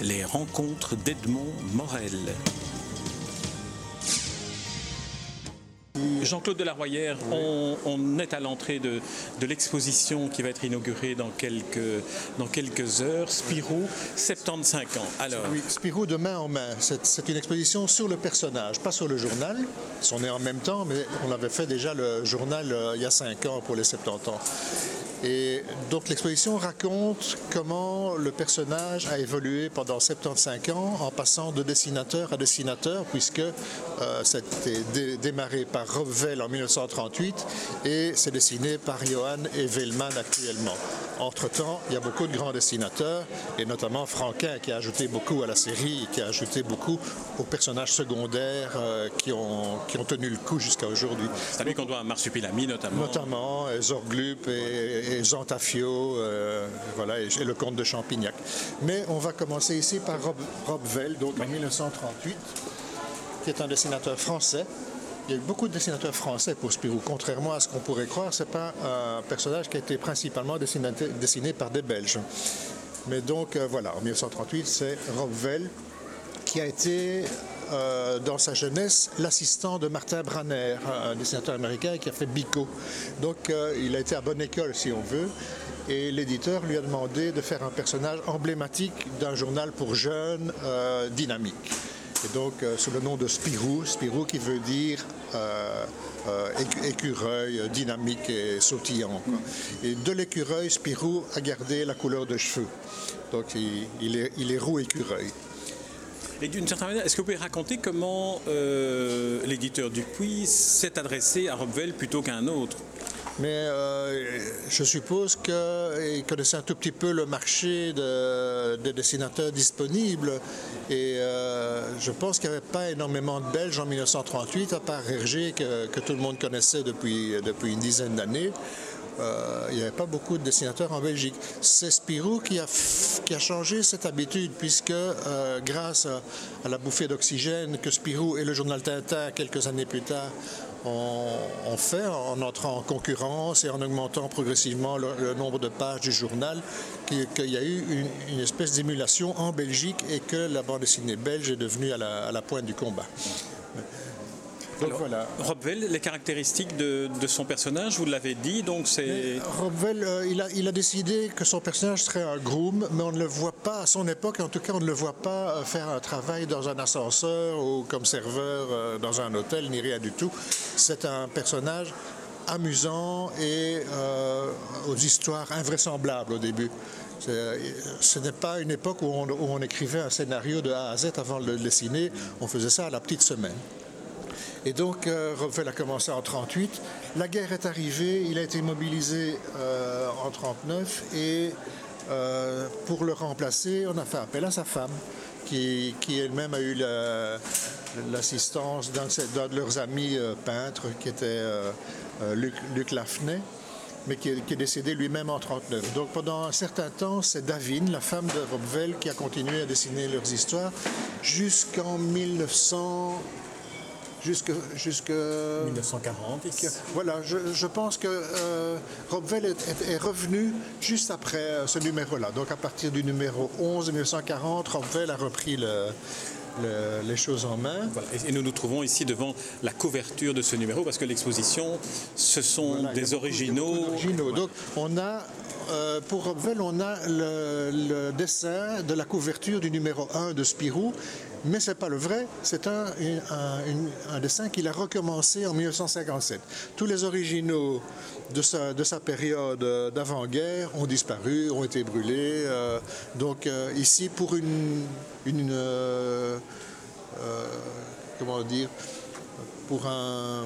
Les rencontres d'Edmond Morel. Jean-Claude Delarroyère, on, on est à l'entrée de, de l'exposition qui va être inaugurée dans quelques, dans quelques heures. Spirou, 75 ans. Alors, Oui, Spirou de main en main. C'est c'est une exposition sur le personnage, pas sur le journal. Sont nés en même temps, mais on avait fait déjà le journal euh, il y a 5 ans pour les 70 ans. Et donc l'exposition raconte comment le personnage a évolué pendant 75 ans en passant de dessinateur à dessinateur, puisque euh, c'était dé- démarré par Robvel en 1938 et c'est dessiné par Johann et Vellman actuellement. Entre-temps, il y a beaucoup de grands dessinateurs, et notamment Franquin qui a ajouté beaucoup à la série, qui a ajouté beaucoup aux personnages secondaires euh, qui, ont, qui ont tenu le coup jusqu'à aujourd'hui. c'est à lui qu'on doit un marsupilami notamment. Notamment euh, Zorglup et, et Zantafio, euh, voilà, et, et le comte de Champignac. Mais on va commencer ici par Rob, Rob Vell, donc en 1938, qui est un dessinateur français. Il y a eu beaucoup de dessinateurs français pour Spirou. Contrairement à ce qu'on pourrait croire, ce n'est pas un personnage qui a été principalement dessiné, dessiné par des Belges. Mais donc euh, voilà, en 1938, c'est Rob Vell qui a été euh, dans sa jeunesse l'assistant de Martin Branner, un dessinateur américain qui a fait Bico. Donc euh, il a été à bonne école si on veut. Et l'éditeur lui a demandé de faire un personnage emblématique d'un journal pour jeunes euh, dynamique. Et donc sous le nom de Spirou, Spirou qui veut dire écu- écureuil, dynamique et sautillant. Et de l'écureuil, Spirou a gardé la couleur de cheveux. Donc il est, il est roux écureuil. Et d'une certaine manière, est-ce que vous pouvez raconter comment euh, l'éditeur Dupuis s'est adressé à Robvel plutôt qu'à un autre? Mais euh, je suppose qu'il connaissait un tout petit peu le marché de- des dessinateurs disponibles. Et euh, je pense qu'il n'y avait pas énormément de Belges en 1938, à part Hergé, que, que tout le monde connaissait depuis, depuis une dizaine d'années. Euh, il n'y avait pas beaucoup de dessinateurs en Belgique. C'est Spirou qui a, qui a changé cette habitude, puisque euh, grâce à, la bouffée d'oxygène que Spirou et le journal Tintin, quelques années plus tard, ont, fait en entrant en concurrence et en augmentant progressivement le, nombre de pages du journal, qu'il y a eu une, espèce d'émulation en Belgique et que la bande dessinée belge est devenue à la pointe du combat. Donc Alors, voilà. Robvel, les caractéristiques de, de son personnage, vous l'avez dit, donc c'est. Robvel, euh, il, a, il a décidé que son personnage serait un groom, mais on ne le voit pas, à son époque, en tout cas, on ne le voit pas euh, faire un travail dans un ascenseur ou comme serveur euh, dans un hôtel, ni rien du tout. C'est un personnage amusant et euh, aux histoires invraisemblables au début. Ce n'est pas une époque où on, où on écrivait un scénario de A à Z avant de le dessiner, on faisait ça à la petite semaine. Et donc, euh, Robvel a commencé en 38. La guerre est arrivée, il a été mobilisé euh, en 39 et euh, pour le remplacer, on a fait appel à sa femme, qui, elle-même a eu la- l'assistance d'un de, leurs amis peintres, qui était Luc, Luc Lafnay, mais qui est, décédé lui-même en 39. Donc pendant un certain temps, c'est Davine, la femme de Robvel, qui a continué à dessiner leurs histoires jusqu'en 1900 jusque, jusque 1940 ici. voilà, je, je pense que euh, Robvel est, est- est revenu juste après euh, ce numéro-là. Donc à partir du numéro 11 de 1940, Robvel a repris le- le- les choses en main. Voilà. Et- Et nous nous trouvons ici devant la couverture de ce numéro parce que l'exposition, ce sont Voilà, des originaux. beaucoup d'originaux. Donc on a, euh, pour Robvel, on a le, le dessin de la couverture du numéro 1 de Spirou, mais ce n'est pas le vrai, c'est un, un- dessin qu'il a recommencé en 1957. Tous les originaux de sa, de sa période d'avant-guerre ont disparu, ont été brûlés. euh, donc euh, ici, pour une... euh, comment dire pour un,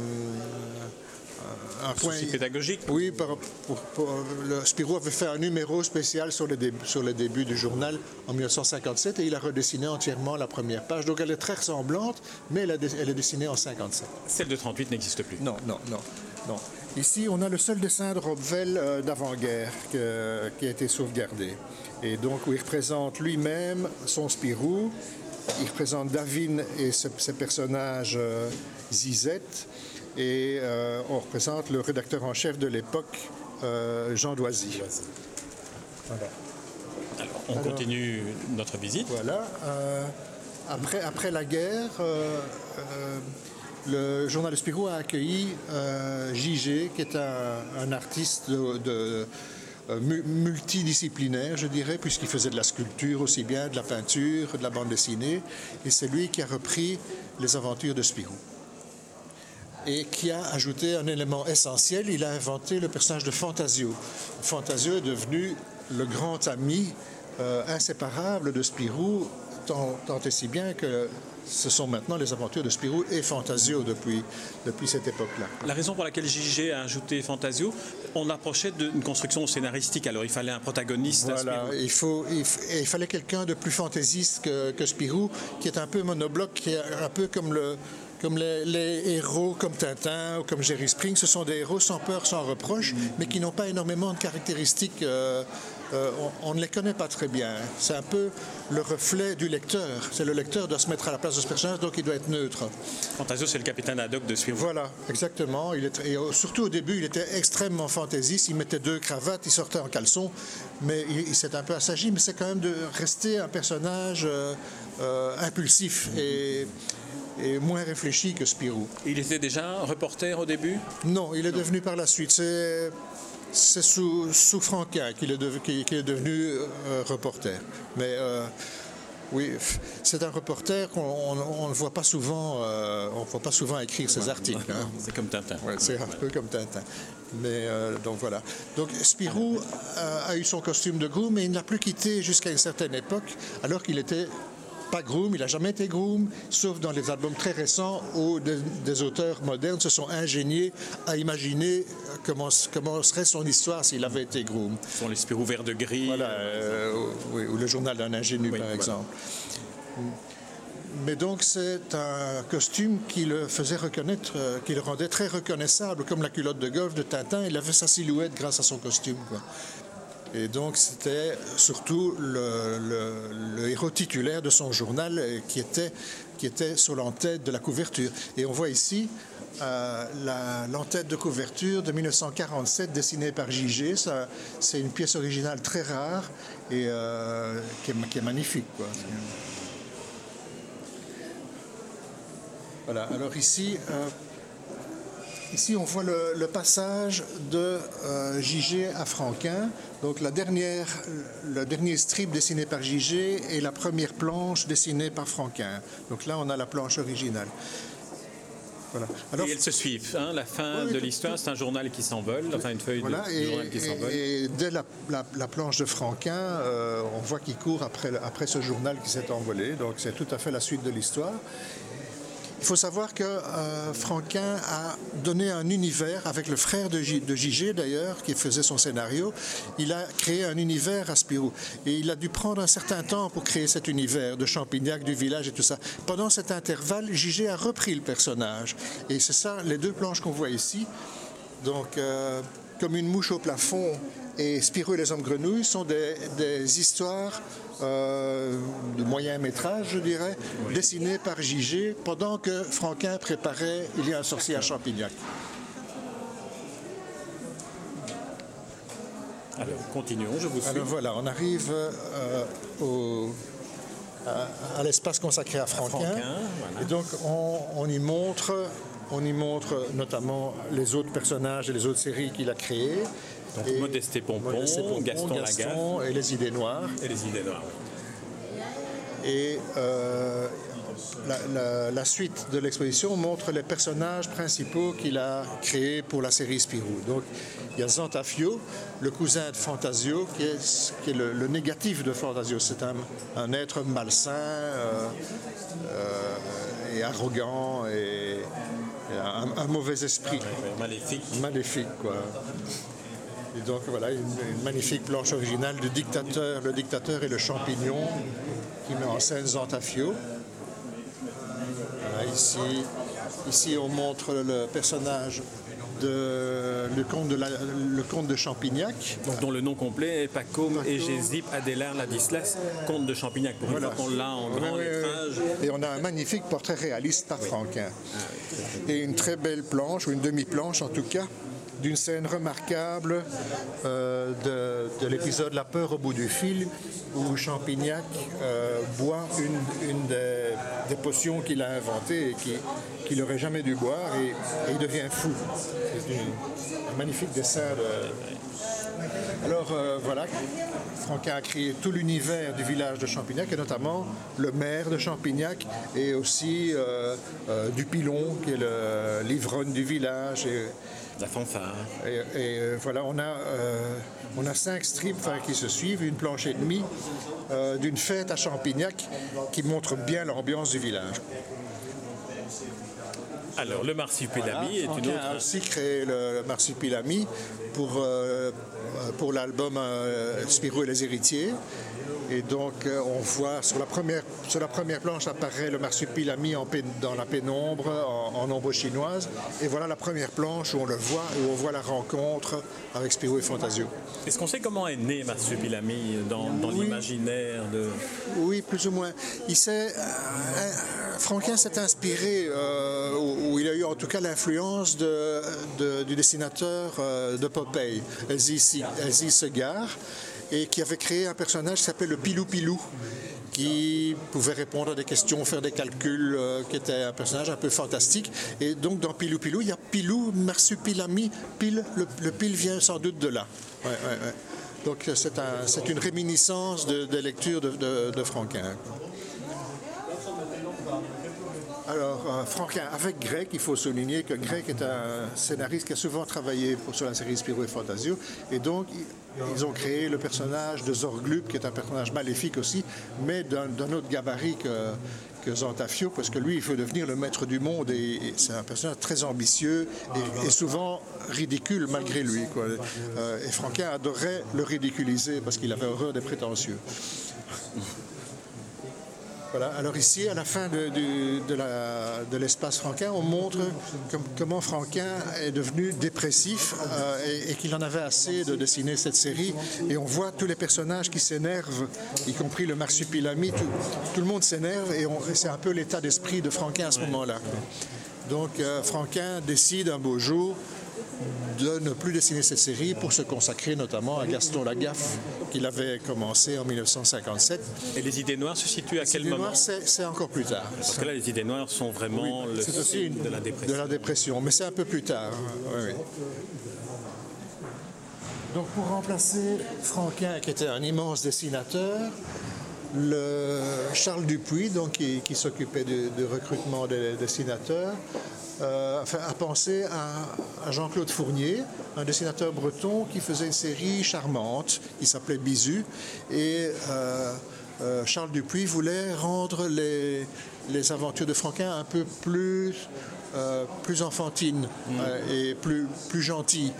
un point Souci pédagogique. oui, par- pour- pour- le Spirou avait fait un numéro spécial sur le, début, sur le début du journal en 1957 et il a redessiné entièrement la première page. Donc elle est très ressemblante, mais elle, a dess- elle est dessinée en 57. Celle de 38 n'existe plus. Non, non, non, non. Ici, on a le seul dessin de Robvel euh, d'avant-guerre que- qui a été sauvegardé. Et donc, où il représente lui-même son Spirou, il représente Davine et ce- ses personnages euh, Zizette, et euh, on représente le rédacteur en chef de l'époque, euh, Jean Doisy. Voilà. Alors, on continue notre visite. Voilà. euh, après, après la guerre, le journal de Spirou a accueilli JG, qui est un, un artiste de, de- mu- multidisciplinaire, je dirais, puisqu'il faisait de la sculpture aussi bien, de la peinture, de la bande dessinée. Et c'est lui qui a repris les aventures de Spirou. Et qui a ajouté un élément essentiel, il a inventé le personnage de Fantasio. Fantasio est devenu le grand ami euh, inséparable de Spirou, tant, tant et si bien que ce sont maintenant les aventures de Spirou et Fantasio depuis, depuis cette époque-là. La raison pour laquelle JG a ajouté Fantasio, on approchait d'une construction scénaristique, alors il fallait un protagoniste. à Voilà, Spirou. il, faut, il, fallait quelqu'un de plus fantaisiste que, que Spirou, qui est un peu monobloc, qui est un peu comme, le, comme les, les héros comme Tintin ou comme Jerry Spring. Ce sont des héros sans peur, sans reproche, mais qui n'ont pas énormément de caractéristiques. euh, euh, on, on ne les connaît pas très bien. C'est un peu le reflet du lecteur. C'est le lecteur doit se mettre à la place de ce personnage, donc il doit être neutre. Fantasio, c'est le capitaine Haddock de Spirou. Voilà, exactement. Il est, et au- surtout au début, il était extrêmement fantaisiste. Il mettait deux cravates, il sortait en caleçon, mais il, il s'est un peu assagi. Mais c'est quand même de rester un personnage euh, euh, impulsif et, et moins réfléchi que Spirou. Il était déjà reporter au début? Non, il est devenu par la suite. C'est c'est sous, sous Franquin qu'il est, qu'il- devenu euh, reporter. Mais euh, oui, c'est un reporter qu'on on- on ne voit pas souvent, euh, on voit pas souvent écrire ses articles. hein. C'est comme Tintin. Ouais, c'est un peu comme Tintin. Mais euh, donc voilà. Donc Spirou a eu son costume de groom, mais il n'a plus quitté jusqu'à une certaine époque, alors qu'il était pas groom, il n'a jamais été groom, sauf dans les albums très récents où des, des auteurs modernes se sont ingéniés à imaginer comment, comment serait son histoire s'il avait été groom. Ce sont les Spirou verts de gris. Voilà, euh, oui, ou le journal d'un ingénu, Oui, par voilà. exemple. Mais donc c'est un costume qui le faisait reconnaître, euh, qui le rendait très reconnaissable, comme la culotte de golf de Tintin. Il avait sa silhouette grâce à son costume. quoi. Et donc c'était surtout le, héros titulaire de son journal euh, qui était, qui était sur l'entête de la couverture. Et on voit ici euh, l'entête de couverture de 1947 dessinée par. Ça, C'est une pièce originale très rare et euh, qui, est, magnifique. Voilà, alors ici, ici on voit le, le passage de euh, à Franquin. Donc la dernière, le dernier strip dessiné par JG et la première planche dessinée par Franquin. Donc là on a la planche originale. Voilà. Alors, Et elles se suivent. hein. La fin Oui, de l'histoire, c'est un journal qui s'envole, enfin une feuille de- Voilà, et, journal qui s'envole. et- et dès la, la- la planche de Franquin, euh, on voit qu'il court après, après ce journal qui s'est envolé. Donc c'est tout à fait la suite de l'histoire. Il faut savoir que euh, Franquin a donné un univers avec le frère de, de JG d'ailleurs, qui faisait son scénario. Il a créé un univers à Spirou. Et il a dû prendre un certain temps pour créer cet univers de Champignac, du village et tout ça. Pendant cet intervalle, JG a repris le personnage. Et c'est ça, les deux planches qu'on voit ici. Donc, euh, comme une mouche au plafond et Spirou et les hommes grenouilles sont des, des histoires euh, de moyen métrage, je dirais, dessinées par JG pendant que Franquin préparait Il y a un sorcier à Champignac. Alors, continuons, je vous suis. Alors voilà, on arrive euh, au- à, à l'espace consacré à Franquin. Franquin, voilà. Et donc on, on y montre, on y montre notamment les autres personnages et les autres séries qu'il a créées. Donc, Et- Modeste et Pompon, Modeste et Pompon, Gaston Lagaffe. et les idées noires. Et les idées noires. Et euh, la, la- la suite de l'exposition montre les personnages principaux qu'il a créés pour la série Spirou. Donc, il y a Zantafio, le cousin de Fantasio, qui est, qui est le, le négatif de Fantasio. C'est un, un être malsain euh, euh, et arrogant et un, un mauvais esprit Ouais, Maléfique. maléfique, quoi. Et donc voilà, une, une magnifique planche originale du dictateur, le dictateur et le champignon, qui met en scène Zantafio. Voilà, ici, ici, on montre le personnage de le comte de, la- le comte de Champignac. Donc, dont le nom complet est Pacôme et Gésip Adélard Ladislas, comte de Champignac. Pour une Voilà. fois qu'on l'a en grand Oui. Et on a un magnifique portrait réaliste par Franquin. Et une très belle planche, ou une demi-planche en tout cas, d'une scène remarquable euh, de, de l'épisode La peur au bout du fil, où Champignac euh, boit une, une des, des potions qu'il a inventées et qui- qu'il n'aurait jamais dû boire, et, et il devient fou. C'est un magnifique dessin de, alors euh, voilà, Franquin a créé tout l'univers du village de Champignac et notamment le maire de Champignac et aussi euh, euh, du pilon qui est le l'ivrogne du village. Et, La fanfare. et- et, euh, voilà, on a, euh, on a cinq strips enfin, qui se suivent, une planche et demie euh, d'une fête à Champignac qui montre bien l'ambiance du village. Alors, le marsupilami est une Franquin a autre. aussi créé le marsupilami pour, euh, pour l'album euh, Spirou et les héritiers. Et donc, euh, on voit sur la première, sur la première planche apparaît le marsupilami en dans la pénombre, en, en ombre chinoise. Et voilà la première planche où on le voit, où on voit la rencontre avec Spirou et Fantasio. Est-ce qu'on sait comment est né Marsupilami dans, dans Oui. l'imaginaire de. Oui, plus ou moins. Il s'est, euh, euh, Franquin s'est inspiré, euh, ou, ou il a eu en tout cas l'influence de, de- du dessinateur euh, de Popeye, Elsie Segar, et qui avait créé un personnage qui s'appelait le Pilou Pilou qui pouvait répondre à des questions, faire des calculs, euh, qui était un personnage un peu fantastique. Et donc dans Pilou Pilou, il y a Pilou, Marsupilami, Pile, le, le Pile vient sans doute de là. Donc c'est un- c'est une réminiscence de- des lectures de- de Franquin. Alors, euh, Franquin, avec Grec, il faut souligner que Grec est un scénariste qui a souvent travaillé pour- sur la série Spirou et Fantasio. Et donc, ils- ont créé le personnage de Zorglub, qui est un personnage maléfique aussi, mais d'un autre gabarit que, Zantafio, parce que lui, il veut devenir le maître du monde. Et, c'est un personnage très ambitieux et, souvent ridicule malgré lui. Euh, et Franquin adorait le ridiculiser parce qu'il avait horreur des prétentieux. Voilà. Alors ici, à la fin de, l'espace Franquin, on montre com- comment Franquin est devenu dépressif euh, et, et qu'il en avait assez de dessiner cette série. Et on voit tous les personnages qui s'énervent, y compris le marsupilami. Tout, tout le monde s'énerve et, on- et c'est un peu l'état d'esprit de Franquin à ce moment-là. Donc euh, Franquin décide un beau jour de ne plus dessiner cette série pour se consacrer notamment à Gaston Lagaffe, qu'il avait commencé en 1957. Et les idées noires se situent à quel Les moment c'est encore plus tard. Parce que là, les idées noires sont vraiment le C'est aussi signe de la dépression. de la dépression, mais c'est un peu plus tard. hein. Oui, oui. Donc pour remplacer Franquin, qui était un immense dessinateur, le Charles Dupuis, donc, qui, qui s'occupait du, du recrutement des dessinateurs, euh, enfin, a pensé à, à Jean-Claude Fournier, un dessinateur breton qui faisait une série charmante qui s'appelait Bisu. Et euh, euh, Charles Dupuis voulait rendre les, les aventures de Franquin un peu plus, plus enfantines euh, et plus, plus gentilles.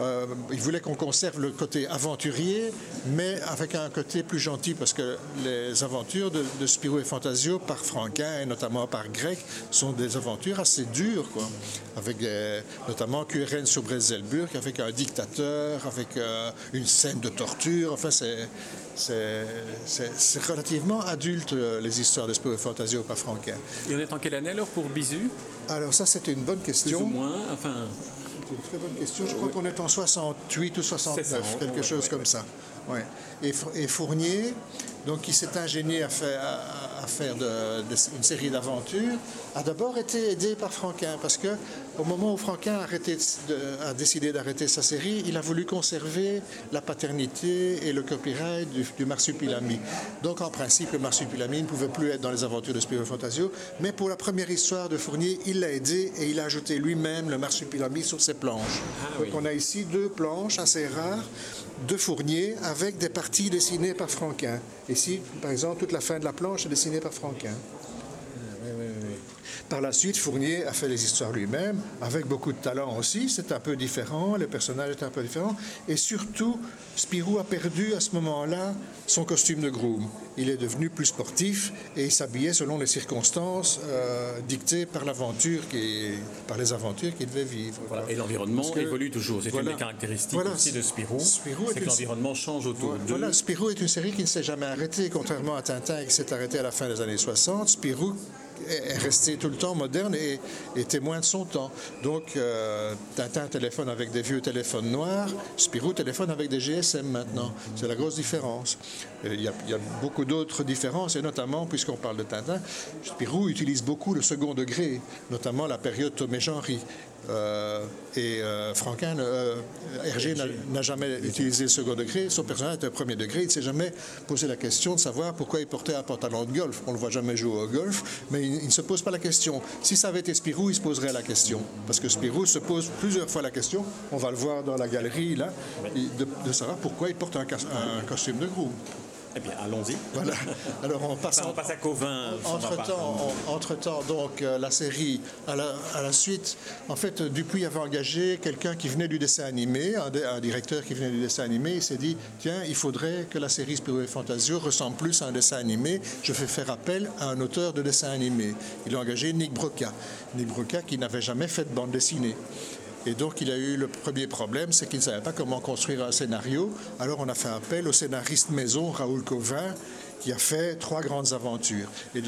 Euh, il voulait qu'on conserve le côté aventurier, mais avec un côté plus gentil, parce que les aventures de, de Spirou et Fantasio par Franquin, et notamment par Grec, sont des aventures assez dures, quoi. Avec euh, notamment QRN sur Brezelburg, avec un dictateur, avec euh, une scène de torture. Enfin, c'est. C'est c'est- c'est relativement adulte, les histoires de Spirou et Fantasio par Franquin. Et on est en quelle année alors pour Bisu Alors, ça, c'était une bonne Plus ou question. moins. Enfin, C'est une très bonne question. Je crois qu'on est en 68 ou 69, C'est ça, quelque chose comme ça. Ouais. Et, Four- et Fournier, donc, qui s'est ingénié à faire, à, à faire de- de- une série d'aventures, a d'abord été aidé par Franquin, parce que au moment où Franquin a, arrêté de- a décidé d'arrêter sa série, il a voulu conserver la paternité et le copyright du, du Marsupilami. Donc, en principe, le Marsupilami ne pouvait plus être dans les aventures de Spiro Fantasio, mais pour la première histoire de Fournier, il l'a aidé et il a ajouté lui-même le Marsupilami sur ses planches. Donc, on a ici deux planches assez rares de Fournier avec des parties dessinées par Franquin. Ici, par exemple, toute la fin de la planche est dessinée par Franquin. Par la suite, Fournier a fait les histoires lui-même, avec beaucoup de talent aussi. C'est un peu différent, les personnages étaient un peu différents. Et surtout, Spirou a perdu à ce moment-là son costume de groom. Il est devenu plus sportif et il s'habillait selon les circonstances euh, dictées par l'aventure, qui- par les aventures qu'il devait vivre. voilà. Et l'environnement évolue toujours. C'est voilà. une des caractéristiques Voilà. aussi de Spirou. Spirou est C'est que l'environnement change autour d'eux. Voilà, Spirou est une série qui ne s'est jamais arrêtée, contrairement à Tintin qui s'est arrêté à la fin des années 60. Spirou est resté tout le temps moderne et, et témoin de son temps. Donc, euh, Tintin téléphone avec des vieux téléphones noirs, Spirou téléphone avec des GSM maintenant. C'est la grosse différence. Il y a, beaucoup d'autres différences, et notamment, puisqu'on parle de Tintin, Spirou utilise beaucoup le second degré, notamment la période Tomé-Genry. Euh, et euh, Franquin, euh, Hergé n'a- jamais utilisé le second degré. Son personnage était au premier degré. Il ne s'est jamais posé la question de savoir pourquoi il portait un pantalon de golf. On ne le voit jamais jouer au golf, mais il, il ne se pose pas la question. Si ça avait été Spirou, il se poserait la question. Parce que Spirou se pose plusieurs fois la question. On va le voir dans la galerie, là, de, de savoir pourquoi il porte un, un costume de groom. Eh bien, allons-y. Voilà. Alors on passe Enfin, on passe à Covin. entre-temps, en- entre-temps, donc, euh, la série, à la, à la suite, en fait, Dupuis avait engagé quelqu'un qui venait du dessin animé, un, directeur qui venait du dessin animé. Il s'est dit, tiens, il faudrait que la série Spirou et Fantasio ressemble plus à un dessin animé. Je vais faire appel à un auteur de dessin animé. Il a engagé Nick Broca. Nick Broca qui n'avait jamais fait de bande dessinée. Et donc, il a eu le premier problème, c'est qu'il ne savait pas comment construire un scénario. Alors, on a fait appel au scénariste maison, Raoul Covin, qui a fait trois grandes aventures. Et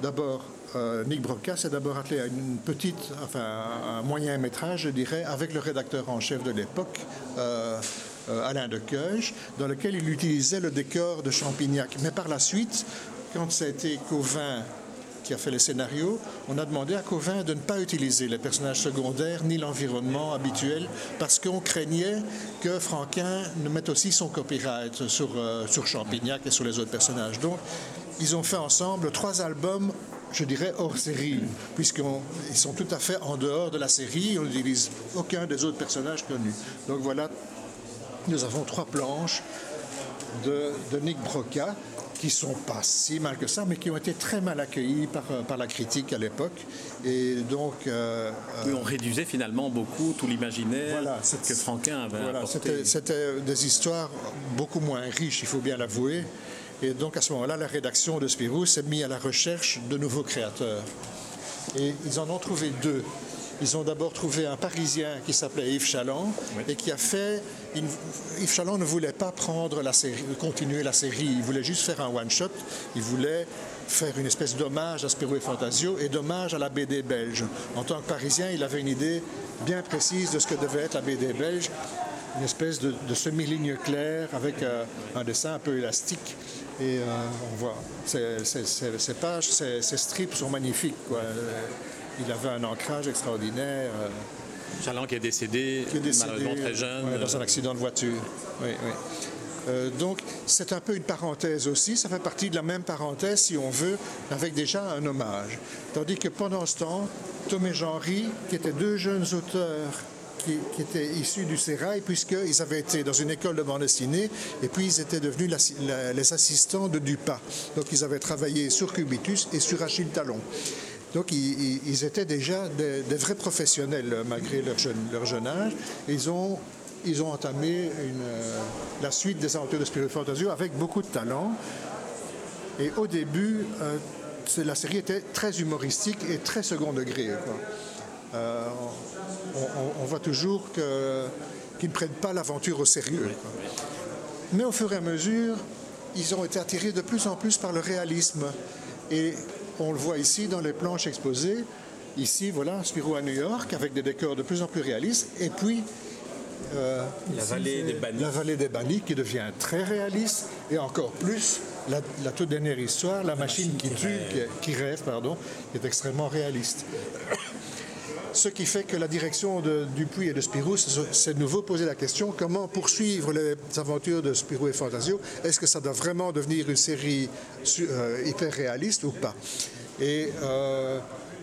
d'abord, euh, Nick Broca s'est d'abord attelé à une petite, enfin, un moyen métrage, je dirais, avec le rédacteur en chef de l'époque, euh, euh, Alain Deceuge, dans lequel il utilisait le décor de Champignac. Mais par la suite, quand ça a Covin qui a fait les scénarios, on a demandé à Covin de ne pas utiliser les personnages secondaires ni l'environnement habituel parce qu'on craignait que Franquin ne mette aussi son copyright sur, euh, sur Champignac et sur les autres personnages. Donc, ils ont fait ensemble trois albums, je dirais, hors série, puisqu'ils sont tout à fait en dehors de la série. On n'utilise aucun des autres personnages connus. Donc voilà, nous avons trois planches de, de Nick Broca qui sont pas si mal que ça, mais qui ont été très mal accueillis par, euh, par la critique à l'époque. Et donc, euh, Oui, on réduisait finalement beaucoup tout l'imaginaire Voilà, que Franquin avait voilà, apporté. c'était c'était des histoires beaucoup moins riches, il faut bien l'avouer. Et donc à ce moment-là, la rédaction de Spirou s'est mise à la recherche de nouveaux créateurs. Et ils en ont trouvé deux. Ils ont d'abord trouvé un Parisien qui s'appelait Yves Chaland et qui a fait. Il- Yves Chaland ne voulait pas prendre la série, continuer la série. Il voulait juste faire un one-shot. Il voulait faire une espèce d'hommage à Spirou et Fantasio et d'hommage à la BD belge. En tant que Parisien, il avait une idée bien précise de ce que devait être la BD belge une espèce de, semi-ligne claire avec euh, un dessin un peu élastique. Et euh, on voit, ces, pages, ces, strips sont magnifiques. Euh, Il avait un ancrage extraordinaire. Euh, Chaland qui est décédé, qui est décédé malheureusement très jeune. ouais, dans un euh, accident de voiture. Oui, oui. Euh, donc, c'est un peu une parenthèse aussi. Ça fait partie de la même parenthèse, si on veut, avec déjà un hommage. Tandis que pendant ce temps, Tom et Jean-Ry, qui étaient deux jeunes auteurs qui, qui étaient issus du Sérail, puisqu'ils avaient été dans une école de bande dessinée, et puis ils étaient devenus la- les assistants de Dupas. Donc, ils avaient travaillé sur Cubitus et sur Achille Talon. Donc ils, étaient déjà des, des vrais professionnels euh, malgré leur jeune, leur jeune âge. Ils ont, ils ont entamé une, euh, la suite des aventures de Spirit Fantasio avec beaucoup de talent. Et au début, euh, la série était très humoristique et très second degré. quoi. Euh, on, on- on voit toujours qu'ils ne prennent pas l'aventure au sérieux. quoi. Mais au fur et à mesure, ils ont été attirés de plus en plus par le réalisme. Et on le voit ici dans les planches exposées. Ici, voilà, Spirou à New York, avec des décors de plus en plus réalistes. Et puis, euh, La vallée des bannis. La vallée des bannis qui devient très réaliste. Et encore plus, la, la toute dernière histoire, La, machine, qui, tue, qui, est- qui rêve, pardon, qui est extrêmement réaliste. Ce qui fait que la direction de Dupuis et de Spirou se- s'est de nouveau posé la question comment poursuivre les aventures de Spirou et Fantasio? Est-ce que ça doit vraiment devenir une série euh, hyper réaliste ou pas? Et euh,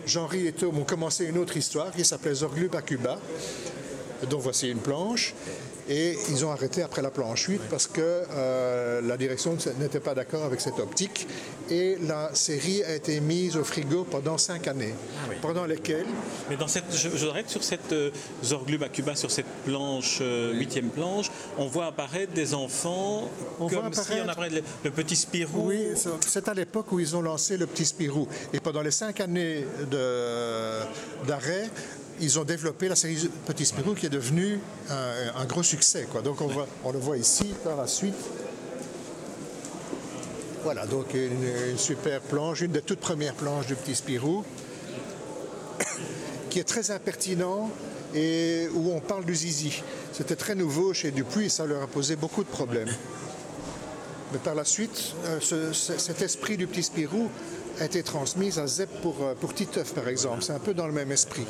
Jean-Ry et Tom ont commencé une autre histoire qui s'appelait Zorglub à Cuba, dont voici une planche. Et ils ont arrêté après la planche 8 parce que euh, la direction n'était pas d'accord avec cette optique. Et la série a été mise au frigo pendant cinq années, pendant lesquelles Mais dans cette, je, je sur cette euh, Zorglub à Cuba, sur cette planche, euh, huitième planche, on voit apparaître des enfants On voit comme si apparaître- on apparaît le, petit Spirou. Oui, c'est- à l'époque où ils ont lancé le petit Spirou. Et pendant les cinq années d'arrêt, ils ont développé la série Petit Spirou qui est devenue un, un gros succès. Quoi. Donc on, voit, on le voit ici, par la suite. Voilà, donc une, une super planche, une des toutes premières planches du petit Spirou, qui est très impertinent et où on parle du zizi. C'était très nouveau chez Dupuis et ça leur a posé beaucoup de problèmes. Mais par la suite, euh, ce- ce- cet esprit du petit Spirou a été transmis à Zep pour, euh, pour Titeuf, par exemple. C'est un peu dans le même esprit.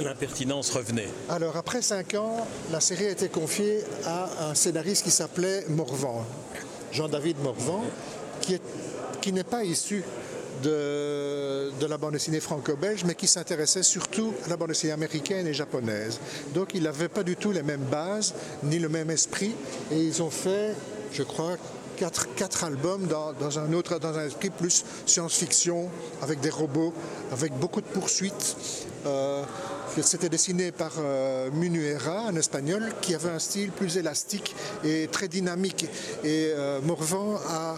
L'impertinence revenait. Alors, après cinq ans, la série a été confiée à un scénariste qui s'appelait Morvan, Jean-David Morvan, qui est- qui n'est pas issu de, de la bande dessinée franco-belge, mais qui s'intéressait surtout à la bande dessinée américaine et japonaise. Donc, il n'avait pas du tout les mêmes bases, ni le même esprit, et ils ont fait, je crois, quatre, quatre albums dans, dans un autre, dans un esprit plus science-fiction, avec des robots, avec beaucoup de poursuites. Euh, c'était dessiné par euh, Munuera, un espagnol, qui avait un style plus élastique et très dynamique. Et euh, Morvan a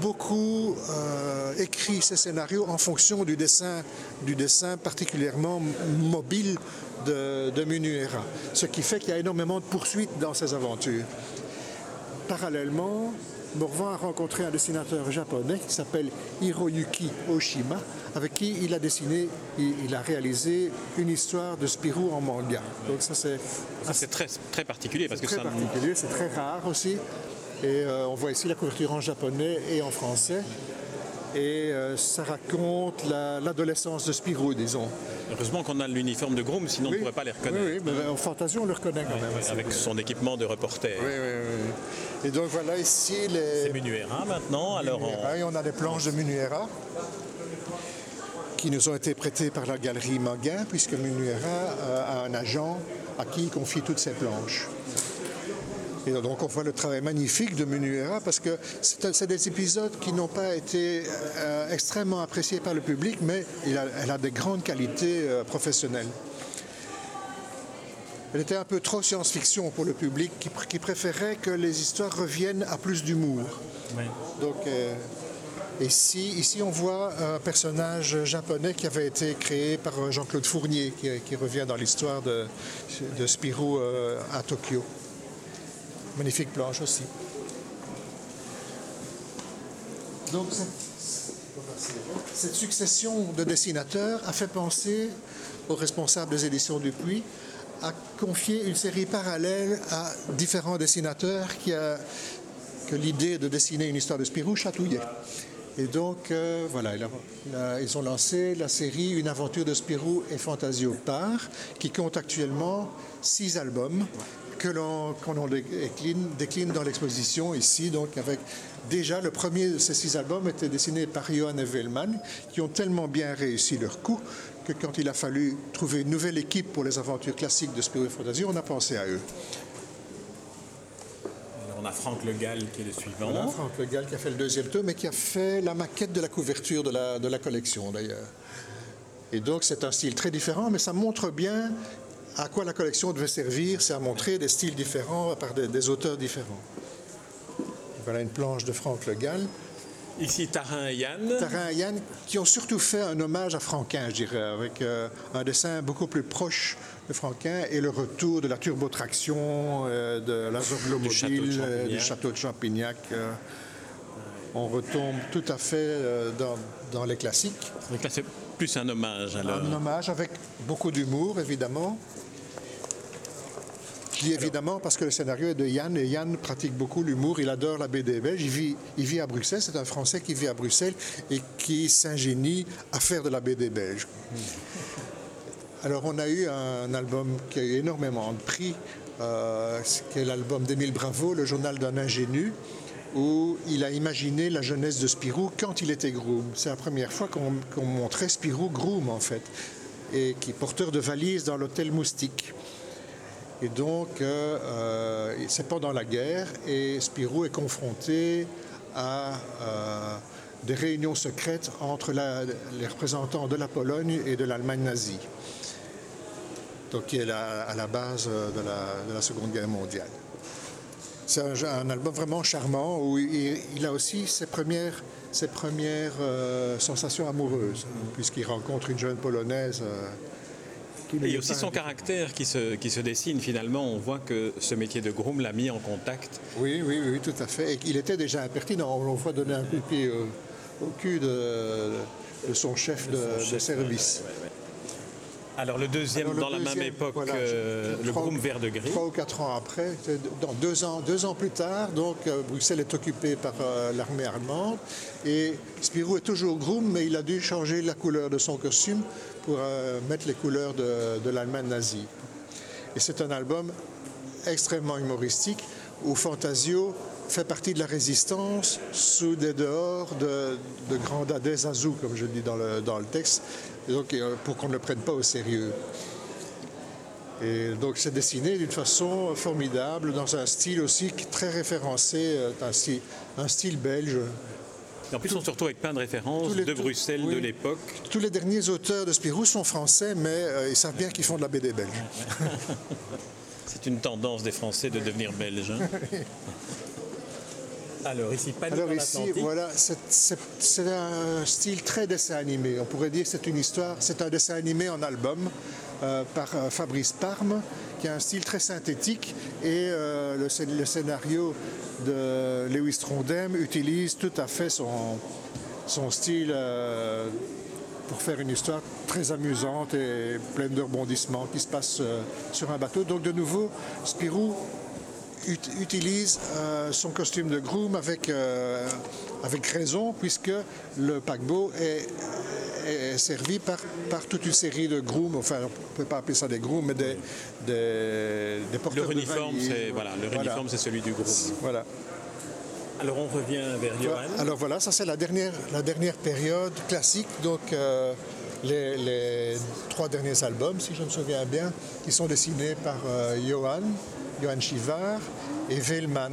beaucoup euh, écrit ses scénarios en fonction du dessin, du dessin particulièrement mobile de, de Munuera. Ce qui fait qu'il y a énormément de poursuites dans ses aventures. Parallèlement, Morvan a rencontré un dessinateur japonais qui s'appelle Hiroyuki Oshima, avec qui il a dessiné, il, il a réalisé une histoire de Spirou en manga. Donc ça c'est c'est très, très particulier parce que très ça. particulier, c'est très rare aussi. Et euh, on voit ici la couverture en japonais et en français. Et euh, ça raconte la- l'adolescence de Spirou, disons. Heureusement qu'on a l'uniforme de Groom, sinon on ne pourrait pas les reconnaître. Oui, oui, mais en Fantasie, on le reconnaît quand même. Avec son équipement de reporter. Oui, oui, oui. Et donc voilà ici les. C'est Munuera maintenant. Alors, on- Munuera, et on a des planches de Munuera qui nous ont été prêtées par la galerie Manguin, puisque Munuera euh, a un agent à qui il confie toutes ses planches. Et donc on voit le travail magnifique de Munuera parce que c'est des épisodes qui n'ont pas été euh, extrêmement appréciés par le public, mais il a- elle a des grandes qualités euh, professionnelles. Elle était un peu trop science-fiction pour le public qui, pr- qui préférait que les histoires reviennent à plus d'humour. Donc, euh, ici, on voit un personnage japonais qui avait été créé par euh, Jean-Claude Fournier, qui, qui revient dans l'histoire de, Spirou euh, à Tokyo. Magnifique planche aussi. Donc, cette, cette succession de dessinateurs a fait penser aux responsables des éditions Dupuis à confier une série parallèle à différents dessinateurs qui a, que l'idée de dessiner une histoire de Spirou chatouillait. Et donc, euh, voilà, ils ont lancé la série Une aventure de Spirou et Fantasio par, qui compte actuellement six albums que l'on décline, dans l'exposition ici, donc avec déjà le premier de ces six albums était dessiné par Johan et qui ont tellement bien réussi leur coup que quand il a fallu trouver une nouvelle équipe pour les aventures classiques de Spirou et Fantasio, on a pensé à eux. A Franck Le Gall qui est le suivant. Voilà, Franck Le Gall qui a fait le deuxième tome, mais qui a fait la maquette de la couverture de la, de la collection d'ailleurs. Et donc c'est un style très différent, mais ça montre bien à quoi la collection devait servir, c'est à montrer des styles différents par des, des auteurs différents. Voilà une planche de Franck Le Gall. Ici, Tarin et Yann. Tarin et Yann, qui ont surtout fait un hommage à Franquin, je dirais, avec euh, un dessin beaucoup plus proche de Franquin et le retour de la turbotraction, euh, de la Zorglomobile, euh, du Champignac. château de Champignac. euh, on retombe tout à fait dans, dans les classiques. Donc là, c'est plus un hommage. Alors. Un hommage avec beaucoup d'humour, évidemment. Dis évidemment parce que le scénario est de Yann et Yann pratique beaucoup l'humour. Il adore la BD belge. Il vit, il vit à Bruxelles. C'est un Français qui vit à Bruxelles et qui s'ingénie à faire de la BD belge. Alors, on a eu un album qui a eu énormément de prix, euh, qui est l'album d'Émile Bravo, Le journal d'un ingénu, où il a imaginé la jeunesse de Spirou quand il était groom. C'est la première fois qu'on qu'on montrait Spirou groom, en fait, et qui est porteur de valises dans l'hôtel Moustique. Et donc, euh, euh, c'est pendant la guerre et Spirou est confronté à euh, des réunions secrètes entre les représentants de la Pologne et de l'Allemagne nazie, donc qui est à la base de la, de la Seconde Guerre mondiale. C'est un, album vraiment charmant où il, a aussi ses premières, ses premières sensations amoureuses, puisqu'il rencontre une jeune Polonaise il y a aussi son caractère qui se, qui se dessine finalement. On voit que ce métier de groom l'a mis en contact. Oui, oui, oui, tout à fait. Et il était déjà impertinent. On le voit donner un coup de pied au, au cul de, de son chef de, de service. Alors le deuxième, Alors, le dans la même époque, voilà, euh, le trois- groom vert de gris. Trois ou quatre ans après, dans deux ans, deux ans plus tard, donc euh, Bruxelles est occupée par euh, l'armée allemande et Spirou est toujours groom, mais il a dû changer la couleur de son costume pour euh, mettre les couleurs de, l'Allemagne nazie. Et c'est un album extrêmement humoristique où Fantasio fait partie de la résistance sous des dehors de, de grands azou, comme je dis dans le, dans le texte, donc, euh, pour qu'on ne le prenne pas au sérieux. Et donc c'est dessiné d'une façon formidable, dans un style aussi très référencé, euh, un un style belge. Et en plus, on se retrouve avec plein de références les- de Bruxelles, oui. de l'époque. Tous les derniers auteurs de Spirou sont français, mais euh, ils savent bien qu'ils font de la BD belge. C'est une tendance des Français de devenir belges. hein. Alors ici, Panique Alors ici, voilà, c'est- un style très dessin animé. On pourrait dire que c'est une histoire, c'est un dessin animé en album euh, par euh, Fabrice Parme, qui a un style très synthétique et euh, le scénario de Lewis Trondheim utilise tout à fait son, son style euh, pour faire une histoire très amusante et pleine de rebondissements qui se passe euh, sur un bateau. Donc de nouveau, Spirou ut- utilise euh, son costume de groom avec, avec raison, puisque le paquebot est, est servi par, par toute une série de grooms, enfin on ne peut pas appeler ça des grooms, mais des, des, des porteurs Leur de uniforme, c'est voilà, leur Voilà. uniforme, c'est celui du groupe. Voilà. Alors on revient vers Johan. Alors voilà, ça c'est la dernière, la dernière période classique, donc euh, les, les trois derniers albums, si je me souviens bien, qui sont dessinés par euh, Johan, Johan Chivard et Veilman,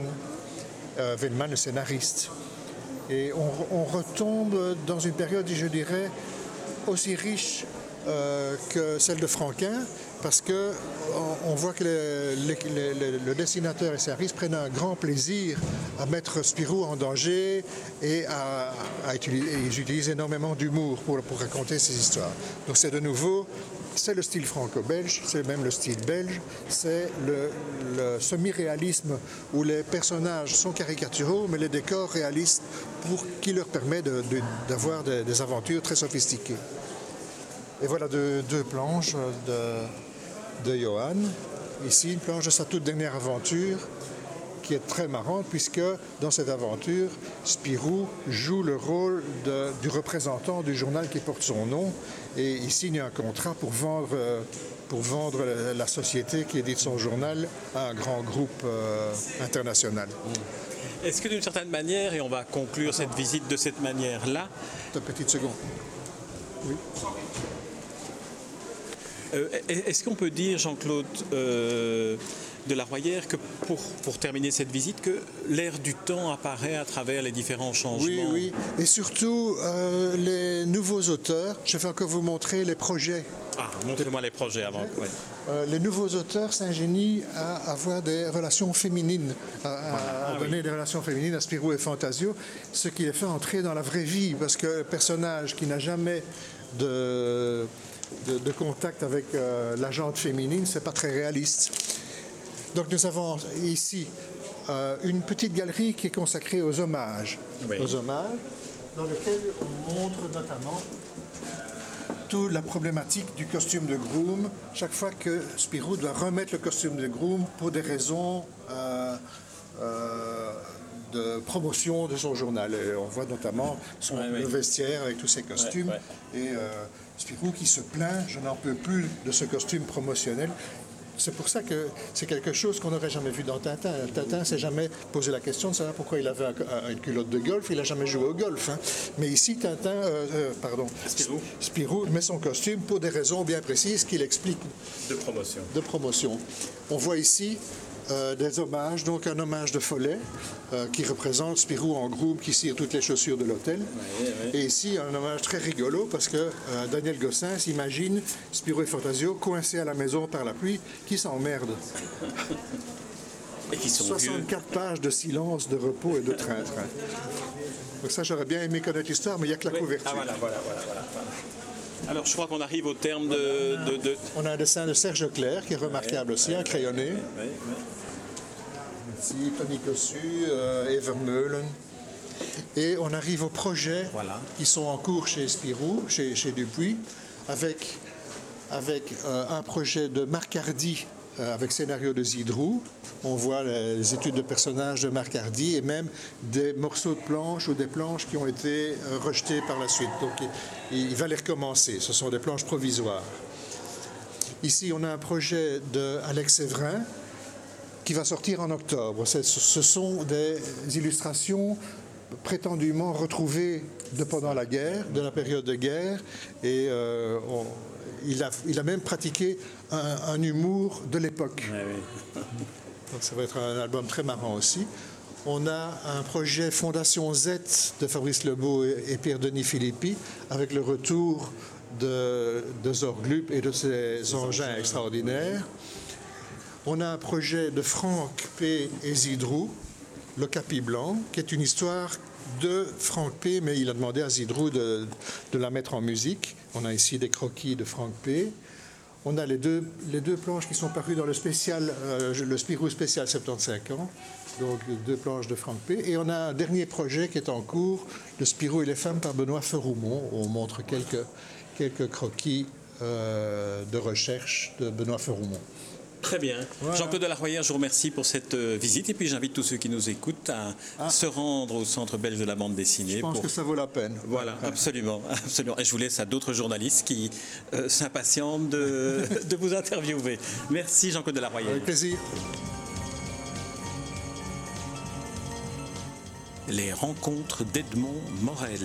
euh, Veilman le scénariste. Et on, retombe dans une période, je dirais, aussi riche euh, que celle de Franquin, parce que on, voit que le dessinateur et scénariste prennent un grand plaisir à mettre Spirou en danger et ils utilisent énormément d'humour pour raconter ces histoires. Donc c'est de nouveau, c'est le style franco-belge, c'est même le style belge, c'est le, semi-réalisme où les personnages sont caricaturaux, mais les décors réalistes pour qui leur permet d'avoir des- aventures très sophistiquées. Et voilà deux, deux planches de, de Johan. Ici, une planche de sa toute dernière aventure qui est très marrante puisque dans cette aventure, Spirou joue le rôle de- du représentant du journal qui porte son nom et il signe un contrat pour vendre, euh, pour vendre la, société qui édite son journal à un grand groupe euh, international. Est-ce que d'une certaine manière, et on va conclure cette visite de cette manière-là, Une petite seconde. euh, est-ce qu'on peut dire, Jean-Claude euh, de la Royère, que pour, pour terminer cette visite, que l'ère du temps apparaît à travers les différents changements Oui, oui. Et surtout, euh, les nouveaux auteurs, je vais encore vous montrer les projets Ah, montrez-moi les projets avant. ouais. Euh, les nouveaux auteurs s'ingénient à avoir des relations féminines, à, à- à donner des relations féminines à Spirou et Fantasio, ce qui les fait entrer dans la vraie vie, parce que le personnage qui n'a jamais de, de, de contact avec euh, la gente féminine, c'est pas très réaliste. Donc nous avons ici euh, une petite galerie qui est consacrée aux hommages, Oui. aux hommages, dans lequel on montre notamment toute la problématique du costume de groom chaque fois que Spirou doit remettre le costume de groom pour des raisons euh, euh, de promotion de son journal. Et on voit notamment son, Ouais, vestiaire avec tous ses costumes. ouais. Et euh, Spirou qui se plaint, je n'en peux plus de ce costume promotionnel. C'est pour ça que c'est quelque chose qu'on n'aurait jamais vu dans Tintin. Tintin s'est jamais posé la question de savoir pourquoi il avait un- un- une culotte de golf. Il n'a jamais joué au golf. hein. Mais ici, Tintin, euh, euh, pardon, Spirou. Spirou met son costume pour des raisons bien précises qu'il explique De promotion. de promotion. On voit ici euh, des hommages, donc un hommage de Follet euh, qui représente Spirou en groom qui cire toutes les chaussures de l'hôtel. Et ici, un hommage très rigolo parce que euh, Daniel Gossin s'imagine Spirou et Fantasio coincés à la maison par la pluie qui s'emmerdent. Et qui sont vieux. 64 pages de silence, de repos et de train-train. Donc ça, j'aurais bien aimé connaître l'histoire, mais il n'y a que la couverture. Ah voilà, voilà, voilà, voilà. Alors je crois qu'on arrive au terme de... de- de- On a un dessin de Serge Leclerc qui est remarquable aussi, un crayonné. Ici, Tony Cossu, euh, Evermeulen. Et on arrive aux projets Voilà. qui sont en cours chez Spirou, chez, chez Dupuis, avec, avec euh, un projet de Marc Hardy euh, avec scénario de Zidrou. On voit les études de personnages de Marc Hardy et même des morceaux de planches ou des planches qui ont été euh, rejetées par la suite. Donc il, va les recommencer. Ce sont des planches provisoires. Ici, on a un projet de Alex Séverin qui va sortir en octobre. Ce sont des illustrations prétendument retrouvées de pendant la guerre, de la période de guerre, et euh, on- il, a, il a même pratiqué un, un humour de l'époque. Donc ça va être un album très marrant aussi. On a un projet Fondation Z de Fabrice Lebeau et Pierre-Denis Philippi avec le retour de, de Zorglup et de ses engins extraordinaires. On a un projet de Franck P. et Zidrou, Le Capi Blanc, qui est une histoire de Franck P., mais il a demandé à Zidrou de, la mettre en musique. On a ici des croquis de Franck P. On a les deux, les deux planches qui sont parues dans le spécial, euh, le Spirou spécial 75 ans, donc deux planches de Franck P. Et on a un dernier projet qui est en cours, le Spirou et les femmes par Benoît Feroumont. On montre quelques, quelques croquis euh, de recherche de Benoît Feroumont. Très bien. Jean-Claude Delarroyère, je vous remercie pour cette euh, visite et puis j'invite tous ceux qui nous écoutent à se rendre au Centre belge de la bande dessinée. Ah. Je pense pour- que ça vaut la peine. Voilà, absolument, absolument. Et je vous laisse à d'autres journalistes qui euh, s'impatientent de, de vous interviewer. Merci Jean-Claude Delarroyère. Avec plaisir. Les rencontres d'Edmond Morel.